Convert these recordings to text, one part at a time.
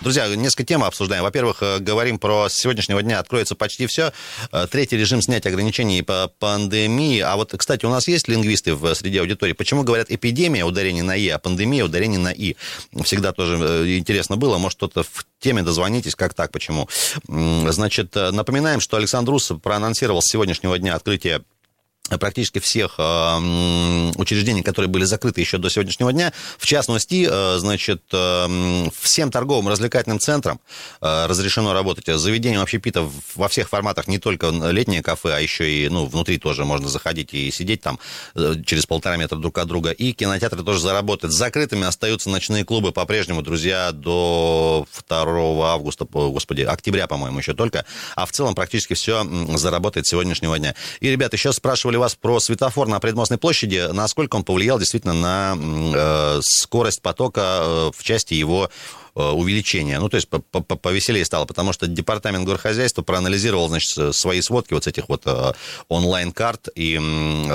Друзья, несколько тем обсуждаем. Во-первых, э, говорим про с сегодняшнего дня откроется почти все. Э, третий режим снятия ограничений по пандемии. А вот, кстати, у нас есть лингвисты в среде аудитории. Почему говорят эпидемия, ударение на «и», а пандемия, ударение на «и»? Всегда тоже э, интересно было. Может, кто-то в теме дозвонитесь, как так, почему? Значит, напоминаем, что Александр Рус проанонсировал с сегодняшнего дня открытие практически всех э, учреждений, которые были закрыты еще до сегодняшнего дня. В частности, э, значит, э, всем торговым развлекательным центрам э, разрешено работать. Заведением общепита во всех форматах, не только летнее кафе, а еще и ну, внутри тоже можно заходить и сидеть там э, через полтора метра друг от друга. И кинотеатры тоже заработают. Закрытыми остаются ночные клубы по-прежнему, друзья, до 2 августа, господи, октября, по-моему, еще только. А в целом практически все заработает сегодняшнего дня. И, ребята, еще спрашивали вас про светофор на Предмостной площади, насколько он повлиял действительно на э, скорость потока э, в части его Э, увеличения. Ну, то есть повеселее стало, потому что департамент горхозяйства проанализировал, значит, свои сводки вот с этих вот э, онлайн-карт и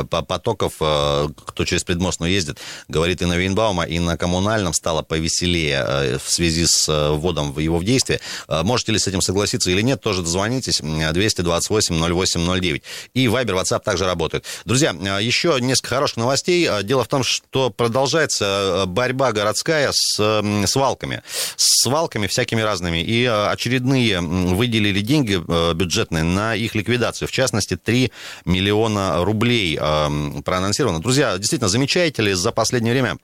потоков, э, кто через предмостную ездит, говорит и на Вейнбаума, и на коммунальном стало повеселее в связи с вводом его в действие. Можете ли с этим согласиться или нет, тоже дозвонитесь 228-08-09. И Viber, WhatsApp также работают. Друзья, еще несколько хороших новостей. Дело в том, что продолжается борьба городская с свалками с свалками всякими разными. И э, очередные выделили деньги э, бюджетные на их ликвидацию. В частности, 3 миллиона рублей э, проанонсировано. Друзья, действительно, замечаете ли за последнее время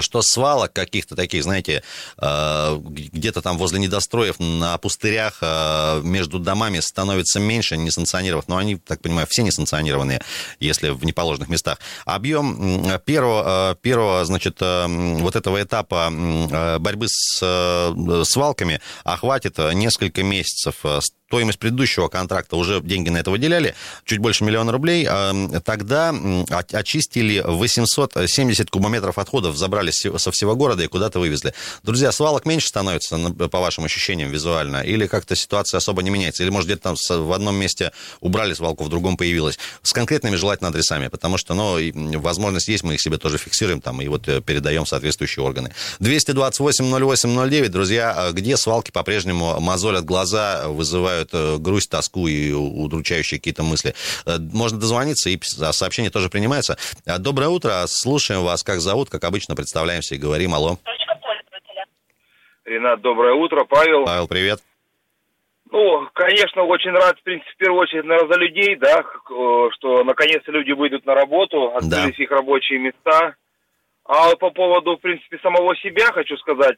что свалок каких-то таких, знаете, э, где-то там возле недостроев на пустырях э, между домами становится меньше несанкционированных, но они, так понимаю, все несанкционированные, если в неположенных местах. Объем первого, первого значит, вот этого этапа борьбы с свалками охватит несколько месяцев стоимость предыдущего контракта уже деньги на это выделяли, чуть больше миллиона рублей, а, тогда очистили 870 кубометров отходов, забрали со всего города и куда-то вывезли. Друзья, свалок меньше становится, по вашим ощущениям, визуально? Или как-то ситуация особо не меняется? Или, может, где-то там в одном месте убрали свалку, в другом появилась? С конкретными желательно адресами, потому что, ну, возможность есть, мы их себе тоже фиксируем там и вот э, передаем соответствующие органы. 228-08-09, друзья, а где свалки по-прежнему мозолят глаза, вызывают вызывают э, грусть, тоску и удручающие какие-то мысли. Э, можно дозвониться, и сообщение тоже принимается. Э, доброе утро, слушаем вас, как зовут, как обычно, представляемся и говорим, алло. Ренат, доброе утро, Павел. Павел, привет. Ну, конечно, очень рад, в принципе, в первую очередь, наверное, за людей, да, что наконец-то люди выйдут на работу, открылись да. их рабочие места. А по поводу, в принципе, самого себя хочу сказать,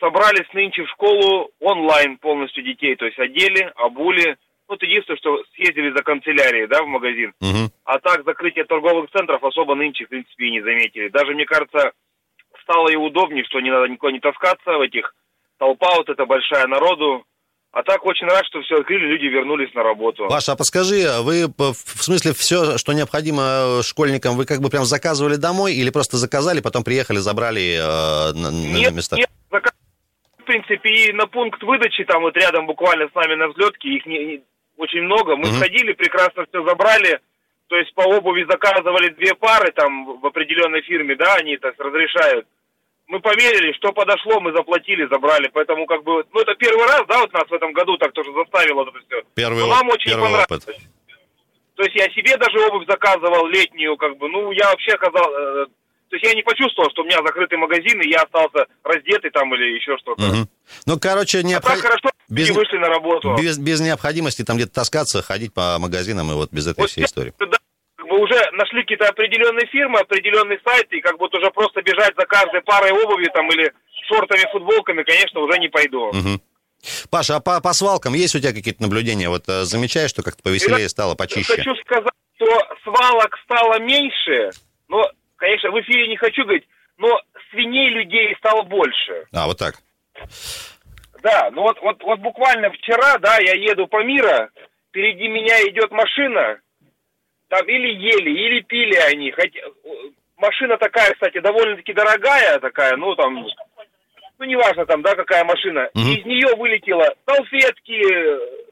собрались нынче в школу онлайн полностью детей, то есть одели, обули. Ну, вот единственное, что съездили за канцелярией, да, в магазин. Угу. А так закрытие торговых центров особо нынче, в принципе, и не заметили. Даже, мне кажется, стало и удобнее, что не надо никуда не таскаться в этих толпа вот эта большая народу. А так очень рад, что все открыли, люди вернулись на работу. Паша, а подскажи, вы в смысле все, что необходимо школьникам, вы как бы прям заказывали домой или просто заказали, потом приехали, забрали э, на, нет, на места? Нет, принципе, и на пункт выдачи, там вот рядом буквально с нами на взлетке, их не, не, очень много. Мы mm сходили, прекрасно все забрали. То есть по обуви заказывали две пары там в определенной фирме, да, они так разрешают. Мы поверили, что подошло, мы заплатили, забрали. Поэтому как бы, ну это первый раз, да, вот нас в этом году так тоже заставило это все. Первый, Но нам очень первый понравилось. Опыт. То есть я себе даже обувь заказывал летнюю, как бы, ну я вообще оказал, э, то есть я не почувствовал, что у меня закрытый магазин, и я остался раздетый там или еще что-то. Угу. Ну, короче, необход... а хорошо, без... вышли на работу. Без, без необходимости там где-то таскаться, ходить по магазинам и вот без этой вот всей истории. Да, вы уже нашли какие-то определенные фирмы, определенные сайты, и как будто уже просто бежать за каждой парой обуви там или шортами, футболками, конечно, уже не пойду. Угу. Паша, а по, по свалкам есть у тебя какие-то наблюдения? Вот э, замечаешь, что как-то повеселее стало, почище? Хочу сказать, что свалок стало меньше, но конечно, в эфире не хочу говорить, но свиней людей стало больше. А, вот так. Да, ну вот, вот, вот буквально вчера, да, я еду по миру, впереди меня идет машина, там или ели, или пили они. Хотя, машина такая, кстати, довольно-таки дорогая такая, ну там, ну, неважно там, да, какая машина, угу. из нее вылетело салфетки,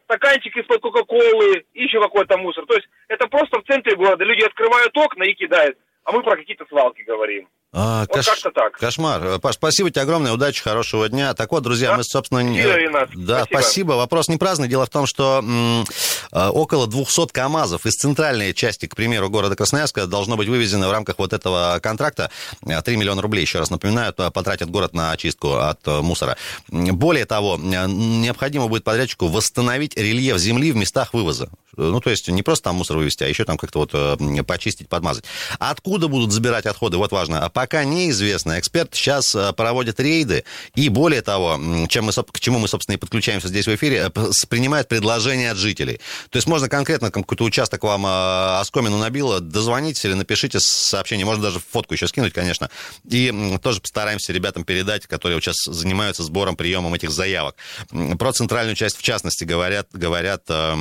стаканчик из-под Кока-Колы, еще какой-то мусор. То есть это просто в центре города. Люди открывают окна и кидают. А мы про какие-то свалки говорим. А, вот кош... как-то так. Кошмар. Паш, спасибо тебе огромное, удачи, хорошего дня. Так вот, друзья, да? мы, собственно... Ренат. Да, спасибо. спасибо. Вопрос не праздный. Дело в том, что м- а, около 200 КАМАЗов из центральной части, к примеру, города Красноярска должно быть вывезено в рамках вот этого контракта. 3 миллиона рублей, еще раз напоминаю, потратит город на очистку от э, мусора. Более того, необходимо будет подрядчику восстановить рельеф земли в местах вывоза. Ну, то есть не просто там мусор вывести, а еще там как-то вот э, почистить, подмазать. Откуда будут забирать отходы, вот важно. А пока неизвестно. Эксперт сейчас э, проводит рейды, и более того, чем мы, к чему мы, собственно, и подключаемся здесь в эфире, э, принимает предложения от жителей. То есть можно конкретно какой-то участок вам оскомину набило, дозвонитесь или напишите сообщение, можно даже фотку еще скинуть, конечно, и тоже постараемся ребятам передать, которые сейчас занимаются сбором, приемом этих заявок. Про центральную часть, в частности, говорят, говорят э,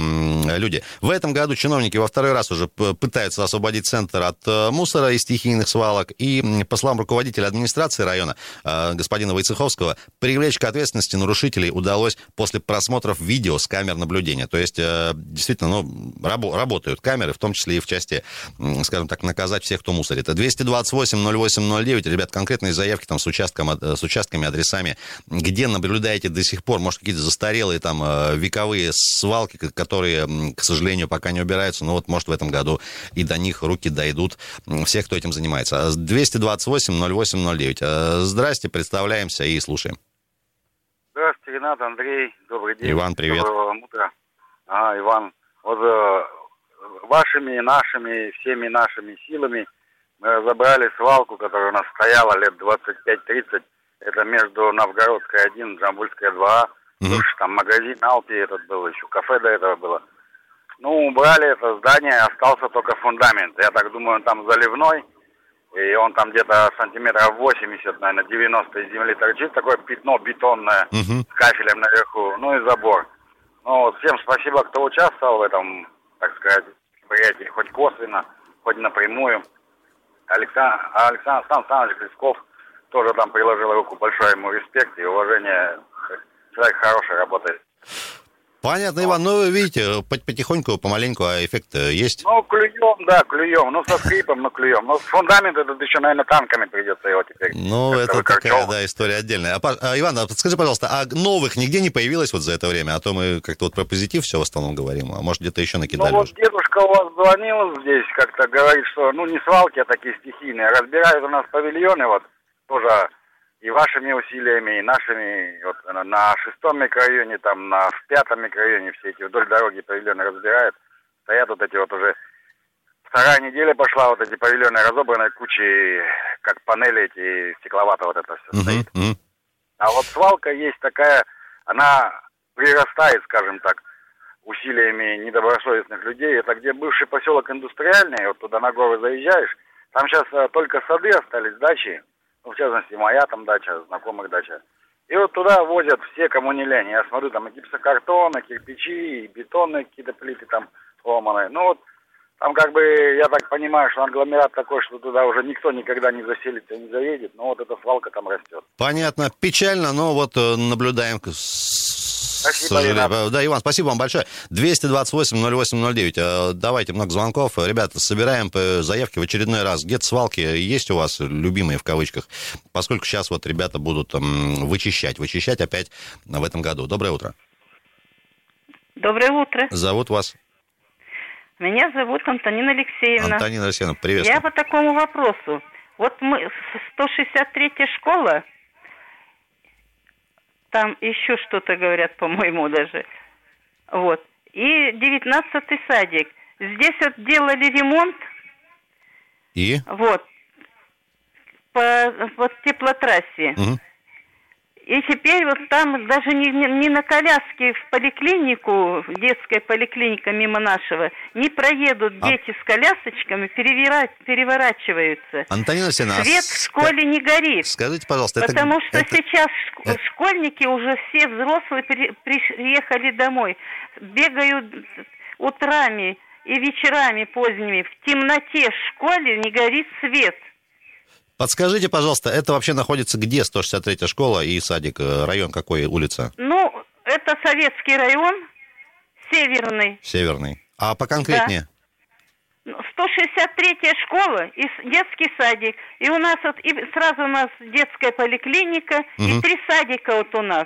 люди. В этом году чиновники во второй раз уже пытаются освободить центр от э, мусора и стихийных свалок. И, по словам руководителя администрации района, э, господина Войцеховского, привлечь к ответственности нарушителей удалось после просмотров видео с камер наблюдения. То есть, э, действительно, ну, работают камеры, в том числе и в части, скажем так, наказать всех, кто мусорит. 228 0809, ребят, конкретные заявки там с, участком, с участками, адресами, где наблюдаете до сих пор, может, какие-то застарелые там вековые свалки, которые, к сожалению, сожалению, пока не убираются. Но вот, может, в этом году и до них руки дойдут всех, кто этим занимается. 228-08-09. А, здрасте, представляемся и слушаем. Здравствуйте, Ренат, Андрей. Добрый день. Иван, привет. Доброго утра. А, Иван, вот э, вашими, нашими, всеми нашими силами мы разобрали свалку, которая у нас стояла лет 25-30. Это между Новгородской 1, Джамбульская 2. Угу. Там магазин Алпи этот был, еще кафе до этого было. Ну, убрали это здание, остался только фундамент. Я так думаю, он там заливной, и он там где-то сантиметров 80, наверное, 90 из земли торчит, такое пятно бетонное uh-huh. с кафелем наверху, ну и забор. Ну, вот всем спасибо, кто участвовал в этом, так сказать, мероприятии, хоть косвенно, хоть напрямую. Александр, Александр Станиславович Лесков тоже там приложил руку, большой ему респект и уважение. Человек хороший работает. Понятно, Иван. Ну, вы видите, потихоньку, помаленьку, а эффект есть? Ну, клюем, да, клюем. Ну, со скрипом, но клюем. Но фундамент этот еще, наверное, танками придется его теперь. Ну, это такая, да, история отдельная. А, а, Иван, а подскажи, пожалуйста, а новых нигде не появилось вот за это время? А то мы как-то вот про позитив все в основном говорим. А может, где-то еще накидали Ну, вот уже? дедушка у вас звонил здесь, как-то говорит, что, ну, не свалки, а такие стихийные. Разбирают у нас павильоны, вот, тоже вашими усилиями, и нашими, вот на шестом микрорайоне, там на в пятом микрорайоне все эти вдоль дороги павильоны разбирают. Стоят вот эти вот уже вторая неделя пошла, вот эти павильоны разобраны кучей, как панели эти стекловато вот это все стоит. Uh-huh, А вот свалка есть такая, она прирастает, скажем так, усилиями недобросовестных людей. Это где бывший поселок индустриальный, вот туда на горы заезжаешь, там сейчас э, только сады остались, дачи, ну, в частности, моя там дача, знакомых дача. И вот туда возят все, кому не лень. Я смотрю, там и гипсокартон, и кирпичи, и бетонные какие-то плиты там сломанные. Ну вот, там как бы, я так понимаю, что агломерат такой, что туда уже никто никогда не заселится, не заедет. Но вот эта свалка там растет. Понятно. Печально, но вот э, наблюдаем Спасибо, Иван. Да, Иван, спасибо вам большое. 228-08-09. Э, давайте, много звонков. Ребята, собираем заявки в очередной раз. Где-то свалки есть у вас, любимые в кавычках, поскольку сейчас вот ребята будут вычищать. Вычищать опять в этом году. Доброе утро. Доброе утро. Зовут вас? Меня зовут Антонина Алексеевна. Антонина Алексеевна, приветствую. Я по такому вопросу. Вот мы, 163-я школа, там еще что-то говорят, по-моему, даже. Вот. И девятнадцатый садик. Здесь вот делали ремонт. И? Вот. По вот теплотрассе. Угу. И теперь вот там даже не, не, на коляске в поликлинику, детская поликлиника мимо нашего, не проедут а... дети с колясочками, перевира... переворачиваются. Антонина Алексеевна, Свет в школе не горит. Скажите, пожалуйста, Потому это... что это... сейчас это... школьники уже все взрослые при... приехали домой, бегают утрами и вечерами поздними. В темноте в школе не горит свет. Подскажите, пожалуйста, это вообще находится где, 163-я школа и садик? Э, район какой, улица? Ну, это Советский район, Северный. Северный. А поконкретнее? Да. 163-я школа и детский садик. И у нас вот и сразу у нас детская поликлиника угу. и три садика вот у нас.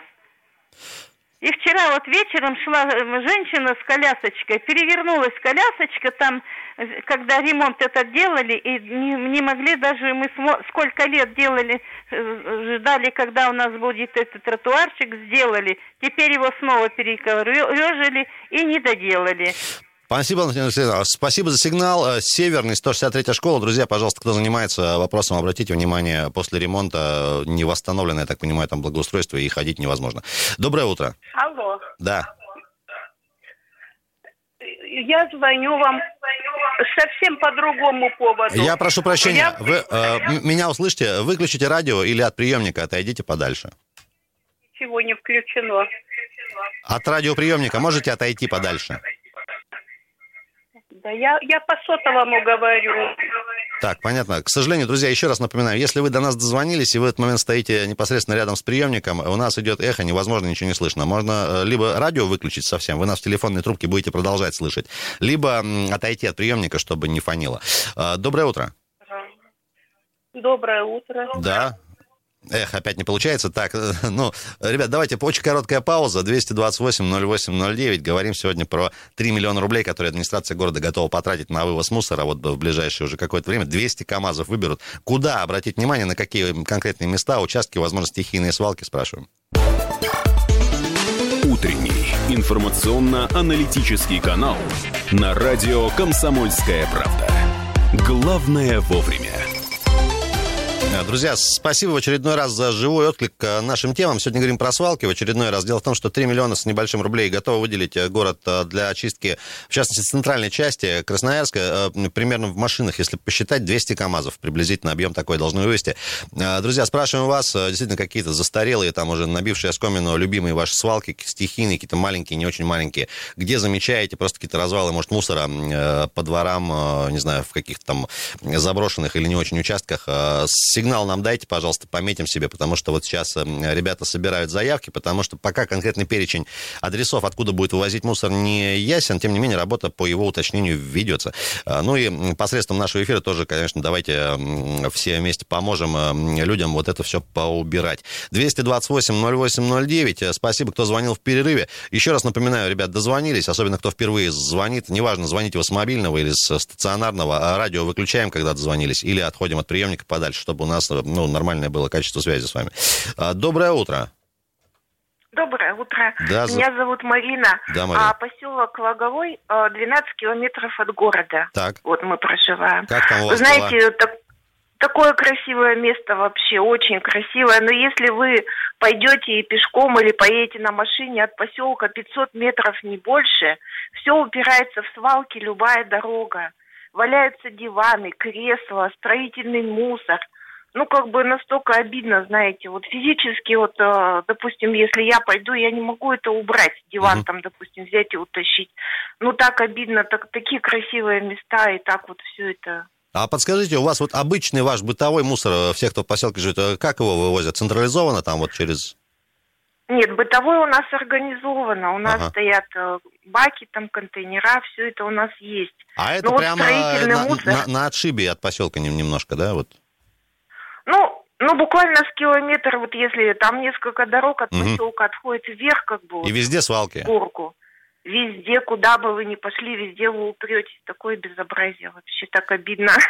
И вчера вот вечером шла э, женщина с колясочкой, перевернулась колясочка там, э, когда ремонт этот делали, и не, не могли даже, мы сколько лет делали, э, ждали, когда у нас будет этот тротуарчик, сделали. Теперь его снова перекорежили и не доделали. Спасибо, спасибо за сигнал. Э, Северный, 163-я школа. Друзья, пожалуйста, кто занимается вопросом, обратите внимание, после ремонта не восстановлено, я так понимаю, там благоустройство, и ходить невозможно. Доброе утро. Алло. Да. Я звоню вам совсем по другому поводу. Я прошу прощения, я... вы э, меня услышите, выключите радио или от приемника отойдите подальше. Ничего не включено. От радиоприемника можете отойти подальше? Да, я, я по сотовому говорю. Так, понятно. К сожалению, друзья, еще раз напоминаю, если вы до нас дозвонились, и вы в этот момент стоите непосредственно рядом с приемником, у нас идет эхо, невозможно, ничего не слышно. Можно э, либо радио выключить совсем, вы нас в телефонной трубке будете продолжать слышать, либо отойти от приемника, чтобы не фонило. Э, доброе утро. Доброе утро. Да, Эх, опять не получается. Так, ну, ребят, давайте очень короткая пауза. 228-08-09. Говорим сегодня про 3 миллиона рублей, которые администрация города готова потратить на вывоз мусора вот в ближайшее уже какое-то время. 200 КАМАЗов выберут. Куда обратить внимание, на какие конкретные места, участки, возможно, стихийные свалки, спрашиваем. Утренний информационно-аналитический канал на радио «Комсомольская правда». Главное вовремя. Друзья, спасибо в очередной раз за живой отклик к нашим темам. Сегодня говорим про свалки в очередной раз. Дело в том, что 3 миллиона с небольшим рублей готовы выделить э, город э, для очистки, в частности, центральной части Красноярска. Э, примерно в машинах, если посчитать, 200 КАМАЗов. Приблизительно объем такой должны вывести. Друзья, спрашиваем вас, действительно, какие-то застарелые, там уже набившие оскомину, любимые ваши свалки, стихийные, какие-то маленькие, не очень маленькие. Где замечаете просто какие-то развалы, может, мусора по дворам, не знаю, в каких-то там заброшенных или не очень участках. Сигнал нам дайте, пожалуйста, пометим себе, потому что вот сейчас эм, ребята собирают заявки, потому что пока конкретный перечень адресов, откуда будет вывозить мусор, не ясен, тем не менее, работа по его уточнению ведется. А, ну и посредством нашего эфира тоже, конечно, давайте эм, все вместе поможем эм, людям вот это все поубирать. 228-08-09, спасибо, кто звонил в перерыве. Еще раз напоминаю, ребят, дозвонились, особенно кто впервые звонит, неважно, звоните вы с мобильного или с стационарного, а радио выключаем, когда дозвонились, или отходим от приемника подальше, чтобы у нас ну, нормальное было качество связи с вами. А, доброе утро. Доброе утро. Да, Меня зовут Марина. Да, Марина. А поселок Логовой 12 а, километров от города. Так. Вот мы проживаем. Как там у вас знаете, так, такое красивое место вообще, очень красивое. Но если вы пойдете и пешком или поедете на машине от поселка 500 метров, не больше, все упирается в свалки, любая дорога. Валяются диваны, кресла, строительный мусор – ну, как бы настолько обидно, знаете, вот физически, вот, э, допустим, если я пойду, я не могу это убрать, диван uh-huh. там, допустим, взять и утащить. Ну, так обидно, так, такие красивые места, и так вот все это... А подскажите, у вас вот обычный ваш бытовой мусор, э, всех, кто в поселке живет, э, как его вывозят? Централизованно там вот через... Нет, бытовой у нас организовано. У нас ага. стоят баки, там контейнера, все это у нас есть. А это Но прямо вот на, мусор... на, на отшибе от поселка немножко, да? Вот. Ну, ну, буквально с километр, вот если там несколько дорог от угу. поселка отходит вверх, как бы. И везде свалки. Горку. Везде, куда бы вы ни пошли, везде вы упретесь. Такое безобразие. Вообще так обидно.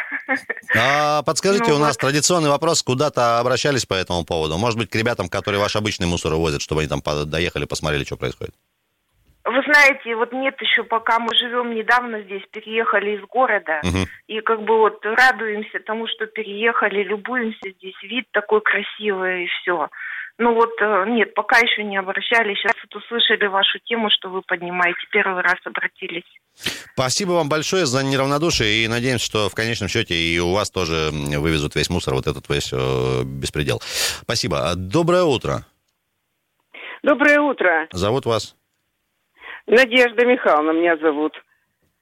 А, подскажите, ну, у нас вот. традиционный вопрос. Куда-то обращались по этому поводу? Может быть, к ребятам, которые ваш обычный мусор увозят, чтобы они там доехали, посмотрели, что происходит? Вы знаете, вот нет еще, пока мы живем недавно здесь, переехали из города, угу. и как бы вот радуемся тому, что переехали, любуемся здесь, вид такой красивый и все. Ну вот, э, нет, пока еще не обращались. Сейчас вот услышали вашу тему, что вы поднимаете. Первый раз обратились. Спасибо вам большое за неравнодушие. И надеемся, что в конечном счете и у вас тоже вывезут весь мусор, вот этот весь э, беспредел. Спасибо. Доброе утро. Доброе утро. Зовут вас? Надежда Михайловна меня зовут.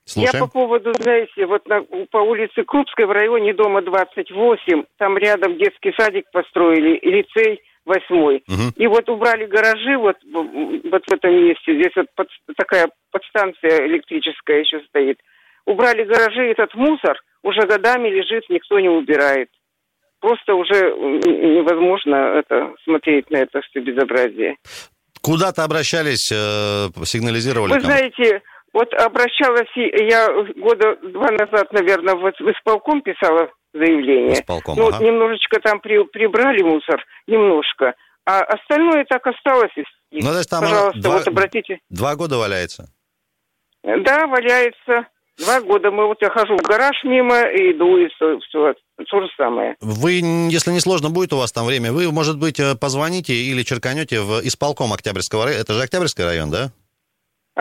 Слушаем. Я по поводу, знаете, вот на, по улице Крупской в районе дома 28, там рядом детский садик построили, лицей восьмой. Мгм. И вот убрали гаражи вот, вот в этом месте. Здесь вот под- такая подстанция электрическая еще стоит. Убрали гаражи, этот мусор уже годами лежит, никто не убирает. Просто уже невозможно это смотреть на это все безобразие. Куда-то обращались, э, сигнализировали? Вы знаете, вот обращалась я года два назад, наверное, вот в исполком писала заявление. Исполком, ну, ага. немножечко там при- прибрали мусор, немножко. А остальное так осталось. Ну, есть там Пожалуйста, два- вот обратите. Два года валяется. Да, валяется. Два года. Мы вот я хожу в гараж мимо и иду, и все, все, то же самое. Вы, если не сложно будет у вас там время, вы, может быть, э, позвоните или черканете в исполком Октябрьского района. Это же Октябрьский район, да?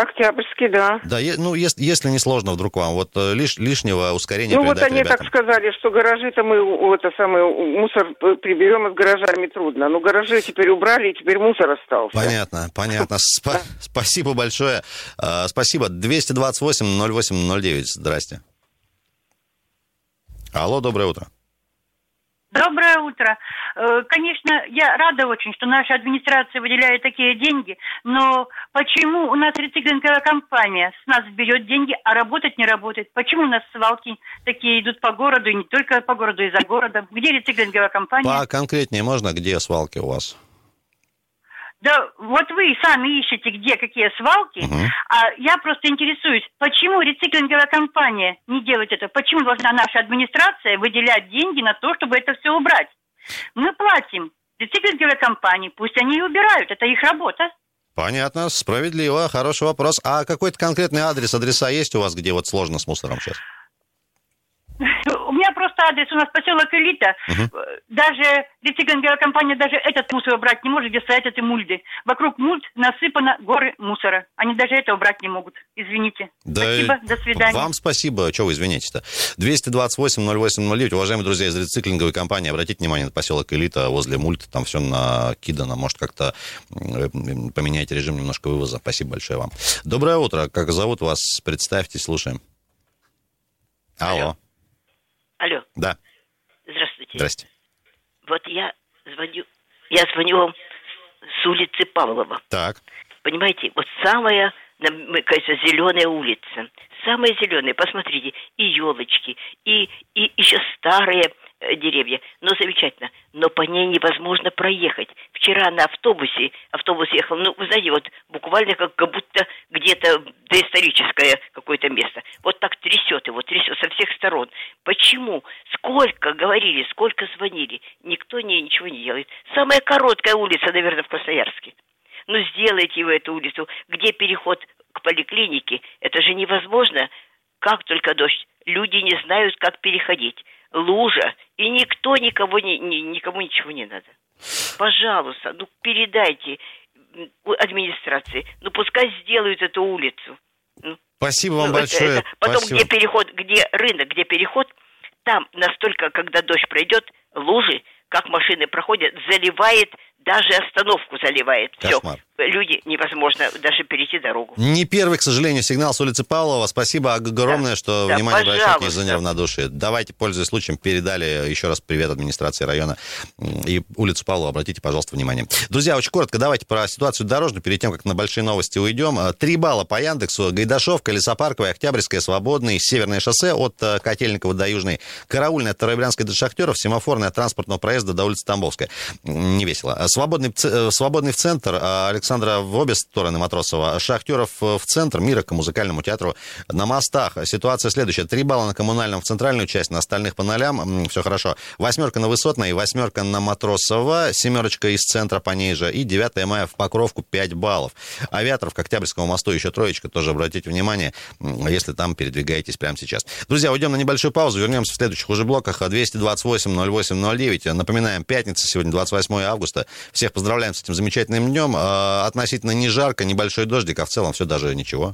Октябрьский, да. Да, ну, если, если не сложно вдруг вам, вот э, лиш, лишнего ускорения Ну вот они ребятам. так сказали, что гаражи-то мы это самое мусор приберем, а с гаражами трудно. Ну гаражи теперь убрали, и теперь мусор остался. Понятно, понятно. Спа- Спасибо большое. А, Спасибо. 228-08-09. Здрасте. Алло, доброе утро. Доброе утро. Э, Конечно, я рада очень, что наша администрация выделяет такие деньги, но почему у нас рециклинговая компания с нас берет деньги, а работать не работает? Почему у нас свалки такие идут по городу, и не только по городу, и за городом? Где рециклинговая компания? По конкретнее можно, где свалки у вас? Да вот вы сами ищете, где какие свалки, Мгм. а я просто интересуюсь, почему рециклинговая компания не делает это? Почему должна наша администрация выделять деньги на то, чтобы это все убрать? Мы платим рециклинговой компании, пусть они и убирают, это их работа. Понятно, справедливо, хороший вопрос. А какой-то конкретный адрес, адреса есть у вас, где вот сложно с мусором сейчас? Адрес, у нас поселок Элита. Э, Даже рециклинговая компания даже этот мусор убрать не может, где стоят эти мульды. Вокруг мульд насыпано горы мусора. Они даже это убрать не могут. Извините. Да Спасибо, и до свидания. Вам спасибо. Что вы извините-то? 228-08-09. Уважаемые друзья из рециклинговой компании, обратите внимание на поселок Элита возле мульта. Там все накидано. Может, как-то м, поменяйте режим немножко вывоза. Спасибо большое вам. Доброе утро. Как зовут вас? Представьтесь, слушаем. Алло. Алло. Алло, Да, здравствуйте. здрасте. Вот я звоню, я звоню вам с улицы Павлова. Так, Понимаете, вот самая, мне кажется, зеленая улица. Самая зеленая, посмотрите, и елочки, и, и еще старые э, деревья. Но замечательно. Но по ней невозможно проехать. Вчера на автобусе, автобус ехал, ну, вы знаете, вот буквально как, как будто где-то доисторическое какое-то место. Вот так трясет его, трясет со всех сторон. Почему? Сколько говорили, сколько звонили. Никто не, ничего не делает. Самая короткая улица, наверное, в Красноярске. Ну, сделайте вы эту улицу, где переход к поликлинике. Это же невозможно. Как только дождь. Люди не знают, как переходить. Лужа. И никто никого не, ни- никому ничего не надо. Пожалуйста, ну передайте администрации. Ну пускай сделают эту улицу. Ну, спасибо вам ну, это- большое. это- Потом, Спасибо. где переход, где рынок, где переход, там настолько, когда дождь пройдет, лужи, как машины проходят, заливает, даже остановку заливает. Все. Кошмар. Люди невозможно даже перейти дорогу. Не первый, к сожалению, сигнал с улицы Павлова. Спасибо огромное, что Да, внимание обращаете из-за неравнодушия. Давайте, пользуясь случаем, передали еще раз привет администрации района и улицу Павлова. Обратите, пожалуйста, внимание. Друзья, очень коротко давайте про ситуацию дорожную, перед тем, как на большие новости уйдем. Э, Три балла по Яндексу. Гайдашовка, Лесопарковая, Октябрьская, Свободный, Северное шоссе от э, Котельникова до Южной. Караульная от Тароблянской до Шахтеров, семафорная от транспортного проезда до улицы Тамбовская. Не весело. Э, Свободный, э, свободный в центр, а Александра в обе стороны Матросова, Шахтеров в центр, Мира к музыкальному театру на мостах. Ситуация следующая. Три балла на коммунальном в центральную часть, на остальных по нолям. Все хорошо. Восьмерка на Высотной, восьмерка на Матросова, семерочка из центра по ней же. И 9 мая в Покровку 5 баллов. Авиаторов к Октябрьскому мосту еще троечка. Тоже обратите внимание, если там передвигаетесь прямо сейчас. Друзья, уйдем на небольшую паузу. Вернемся в следующих уже блоках. 228 08 09. Напоминаем, пятница сегодня, 28 августа. Всех поздравляем с этим замечательным днем. Э, Относительно не жарко, небольшой дождик, а в целом все даже ничего.